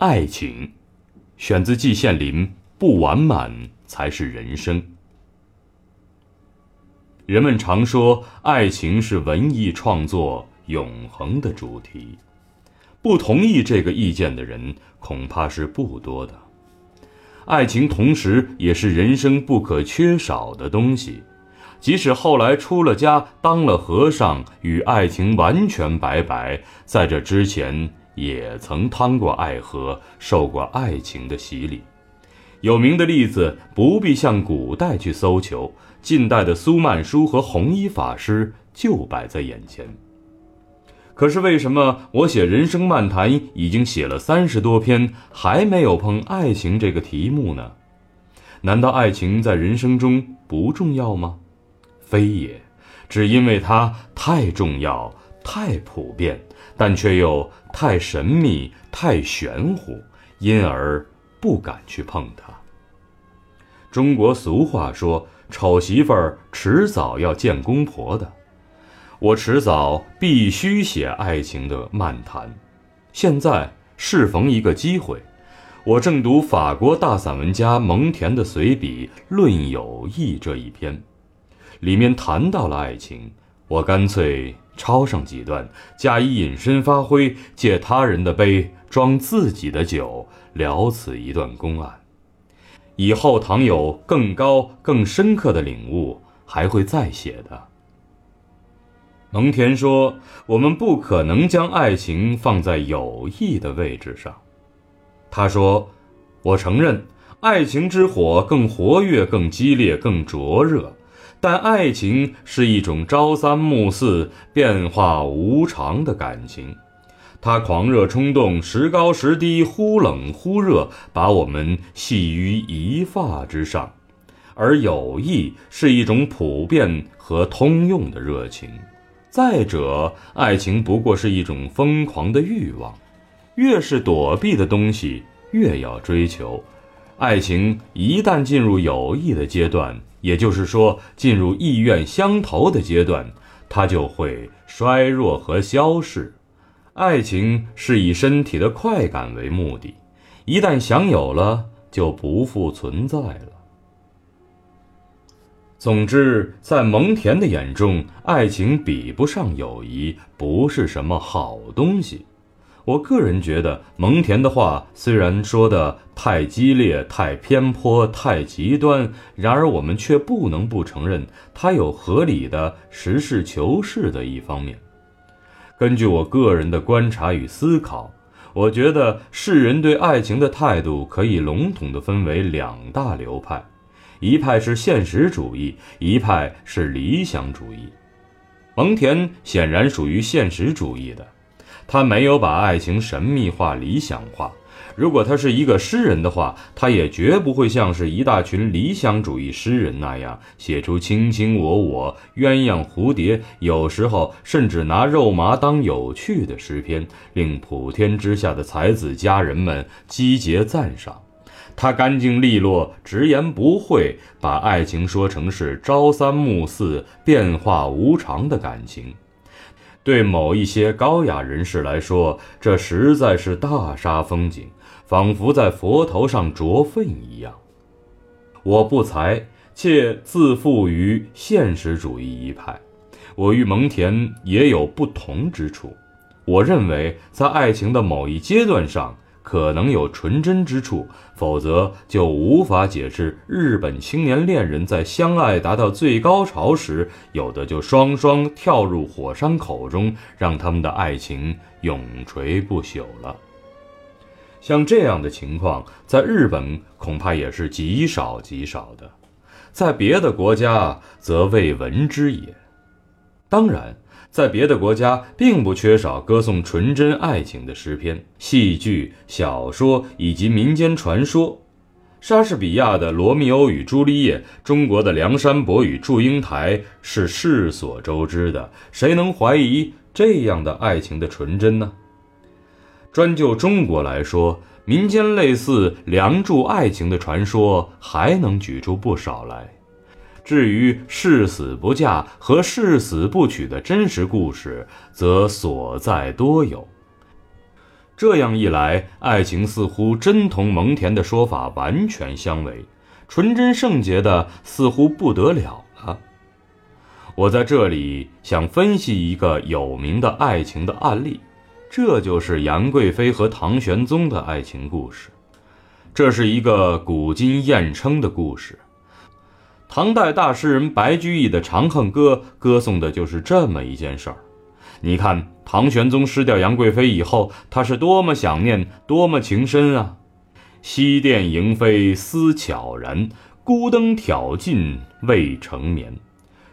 爱情，选自季羡林。不完满才是人生。人们常说，爱情是文艺创作永恒的主题。不同意这个意见的人，恐怕是不多的。爱情同时也是人生不可缺少的东西。即使后来出了家，当了和尚，与爱情完全拜拜，在这之前，也曾趟过爱河，受过爱情的洗礼。有名的例子不必向古代去搜求，近代的苏曼殊和弘一法师就摆在眼前。可是为什么我写人生漫谈已经写了三十多篇，还没有碰爱情这个题目呢？难道爱情在人生中不重要吗？非也，只因为它太重要、太普遍，但却又太神秘、太玄乎，因而。不敢去碰它。中国俗话说：“丑媳妇儿迟早要见公婆的。”我迟早必须写爱情的漫谈。现在适逢一个机会，我正读法国大散文家蒙田的随笔《论友谊》这一篇，里面谈到了爱情，我干脆抄上几段，加以引申发挥，借他人的杯装自己的酒。了此一段公案，以后倘有更高、更深刻的领悟，还会再写的。蒙恬说：“我们不可能将爱情放在友谊的位置上。”他说：“我承认，爱情之火更活跃、更激烈、更灼热，但爱情是一种朝三暮四、变化无常的感情。”它狂热冲动，时高时低，忽冷忽热，把我们系于一发之上；而友谊是一种普遍和通用的热情。再者，爱情不过是一种疯狂的欲望，越是躲避的东西，越要追求。爱情一旦进入友谊的阶段，也就是说，进入意愿相投的阶段，它就会衰弱和消逝。爱情是以身体的快感为目的，一旦享有了，就不复存在了。总之，在蒙恬的眼中，爱情比不上友谊，不是什么好东西。我个人觉得，蒙恬的话虽然说的太激烈、太偏颇、太极端，然而我们却不能不承认，他有合理的实事求是的一方面。根据我个人的观察与思考，我觉得世人对爱情的态度可以笼统地分为两大流派，一派是现实主义，一派是理想主义。蒙恬显然属于现实主义的，他没有把爱情神秘化、理想化。如果他是一个诗人的话，他也绝不会像是一大群理想主义诗人那样写出卿卿我我、鸳鸯蝴蝶，有时候甚至拿肉麻当有趣的诗篇，令普天之下的才子佳人们击节赞赏。他干净利落、直言不讳，把爱情说成是朝三暮四、变化无常的感情。对某一些高雅人士来说，这实在是大煞风景。仿佛在佛头上着粪一样。我不才，且自负于现实主义一派。我与蒙恬也有不同之处。我认为，在爱情的某一阶段上，可能有纯真之处，否则就无法解释日本青年恋人在相爱达到最高潮时，有的就双双跳入火山口中，让他们的爱情永垂不朽了。像这样的情况，在日本恐怕也是极少极少的，在别的国家则未闻之也。当然，在别的国家并不缺少歌颂纯真爱情的诗篇、戏剧、小说以及民间传说。莎士比亚的《罗密欧与朱丽叶》，中国的《梁山伯与祝英台》是世所周知的，谁能怀疑这样的爱情的纯真呢？专就中国来说，民间类似梁祝爱情的传说还能举出不少来。至于誓死不嫁和誓死不娶的真实故事，则所在多有。这样一来，爱情似乎真同蒙恬的说法完全相违，纯真圣洁的似乎不得了了。我在这里想分析一个有名的爱情的案例，这就是杨贵妃和唐玄宗的爱情故事。这是一个古今艳称的故事。唐代大诗人白居易的《长恨歌》歌颂的就是这么一件事儿。你看，唐玄宗失掉杨贵妃以后，他是多么想念，多么情深啊！西殿迎妃思悄然，孤灯挑尽未成眠。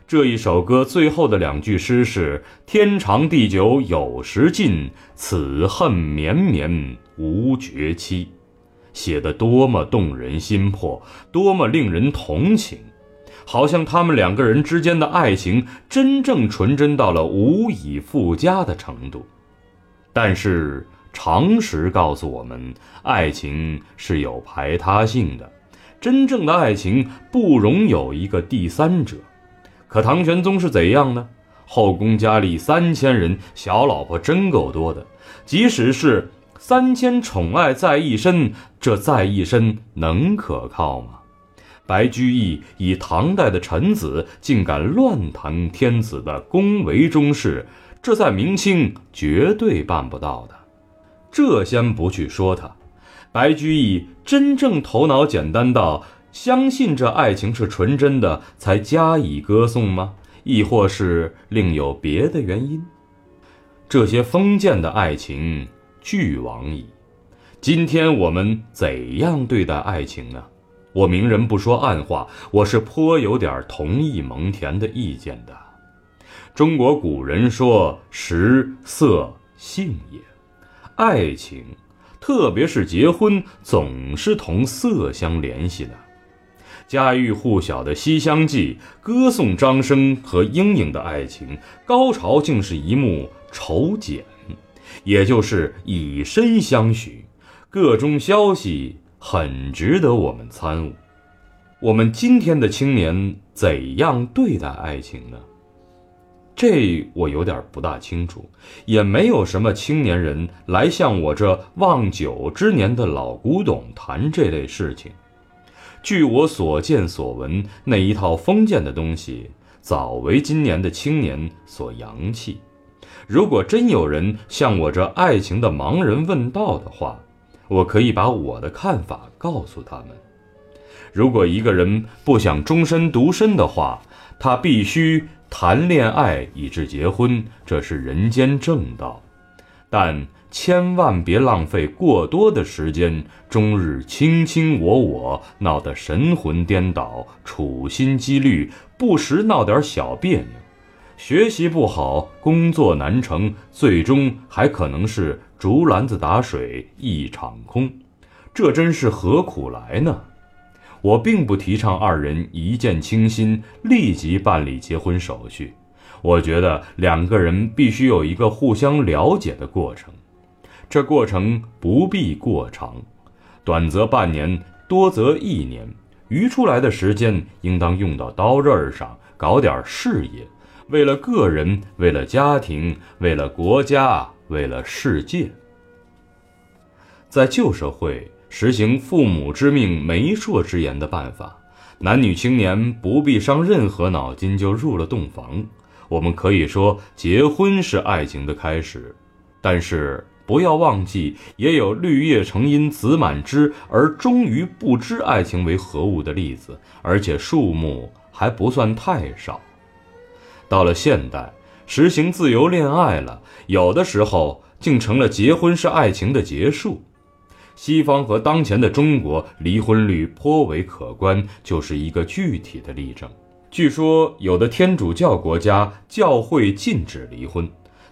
这一首歌最后的两句诗是“天长地久有时尽，此恨绵绵无绝期”，写的多么动人心魄，多么令人同情，好像他们两个人之间的爱情真正纯真到了无以复加的程度。但是常识告诉我们，爱情是有排他性的，真正的爱情不容有一个第三者。可唐玄宗是怎样呢？后宫佳丽三千人，小老婆真够多的。即使是三千宠爱在一身，这在一身能可靠吗？白居易以唐代的臣子竟敢乱谈天子的宫闱中事，这在明清绝对办不到的。这先不去说他，白居易真正头脑简单到。相信这爱情是纯真的，才加以歌颂吗？亦或是另有别的原因？这些封建的爱情俱往矣。今天我们怎样对待爱情呢？我明人不说暗话，我是颇有点同意蒙恬的意见的。中国古人说“食色性也”，爱情，特别是结婚，总是同色相联系的。家喻户晓的《西厢记》歌颂张生和莺莺的爱情，高潮竟是一幕丑剪，也就是以身相许。个中消息很值得我们参悟。我们今天的青年怎样对待爱情呢？这我有点不大清楚，也没有什么青年人来向我这望九之年的老古董谈这类事情。据我所见所闻，那一套封建的东西早为今年的青年所扬弃。如果真有人向我这爱情的盲人问道的话，我可以把我的看法告诉他们。如果一个人不想终身独身的话，他必须谈恋爱以致结婚，这是人间正道。但。千万别浪费过多的时间，终日卿卿我我，闹得神魂颠倒，处心积虑，不时闹点小别扭，学习不好，工作难成，最终还可能是竹篮子打水一场空，这真是何苦来呢？我并不提倡二人一见倾心，立即办理结婚手续，我觉得两个人必须有一个互相了解的过程。这过程不必过长，短则半年，多则一年。余出来的时间应当用到刀刃上，搞点事业，为了个人，为了家庭，为了国家，为了世界。在旧社会实行“父母之命，媒妁之言”的办法，男女青年不必伤任何脑筋就入了洞房。我们可以说，结婚是爱情的开始，但是。不要忘记，也有绿叶成荫子满枝而终于不知爱情为何物的例子，而且数目还不算太少。到了现代，实行自由恋爱了，有的时候竟成了结婚是爱情的结束。西方和当前的中国离婚率颇为可观，就是一个具体的例证。据说有的天主教国家教会禁止离婚，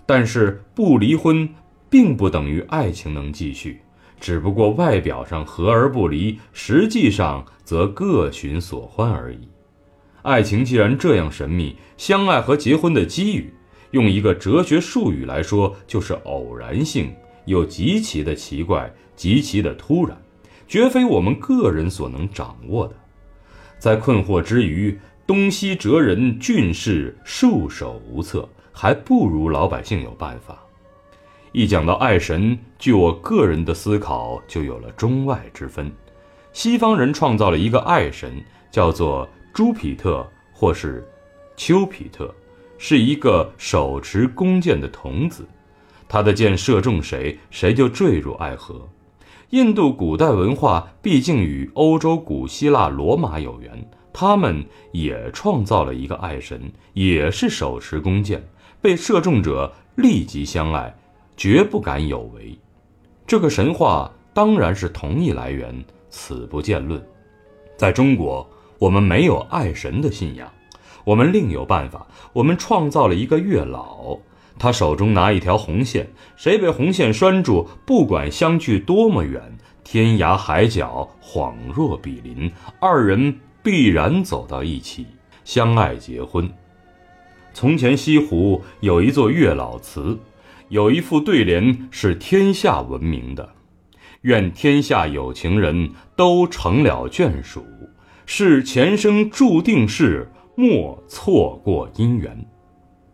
但是不离婚。并不等于爱情能继续，只不过外表上和而不离，实际上则各寻所欢而已。爱情既然这样神秘，相爱和结婚的机遇，用一个哲学术语来说，就是偶然性，又极其的奇怪，极其的突然，绝非我们个人所能掌握的。在困惑之余，东西哲人俊士束手无策，还不如老百姓有办法。一讲到爱神，据我个人的思考，就有了中外之分。西方人创造了一个爱神，叫做朱庇特，或是丘比特，是一个手持弓箭的童子，他的箭射中谁，谁就坠入爱河。印度古代文化毕竟与欧洲古希腊罗马有缘，他们也创造了一个爱神，也是手持弓箭，被射中者立即相爱，绝不敢有违。这个神话当然是同一来源，此不见论。在中国，我们没有爱神的信仰，我们另有办法，我们创造了一个月老。他手中拿一条红线，谁被红线拴住，不管相距多么远，天涯海角恍若比邻，二人必然走到一起，相爱结婚。从前西湖有一座月老祠，有一副对联是天下闻名的：“愿天下有情人都成了眷属，是前生注定事，莫错过姻缘。”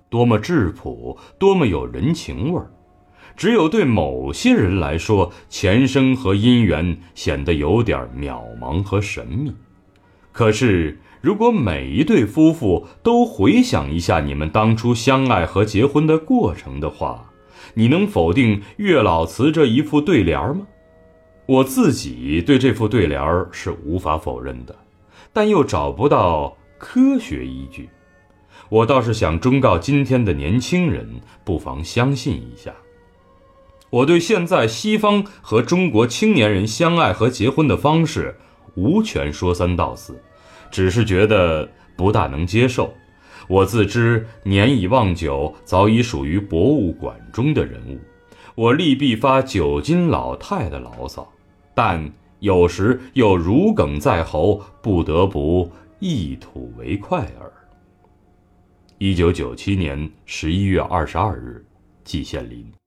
多么质朴，多么有人情味儿！只有对某些人来说，前生和姻缘显得有点渺茫和神秘。可是，如果每一对夫妇都回想一下你们当初相爱和结婚的过程的话，你能否定月老祠这一副对联吗？我自己对这副对联是无法否认的，但又找不到科学依据。我倒是想忠告今天的年轻人，不妨相信一下。我对现在西方和中国青年人相爱和结婚的方式无权说三道四，只是觉得不大能接受。我自知年已望久，早已属于博物馆中的人物，我力必发九斤老太的牢骚，但有时又如鲠在喉，不得不一吐为快耳。一九九七年十一月二十二日，季羡林。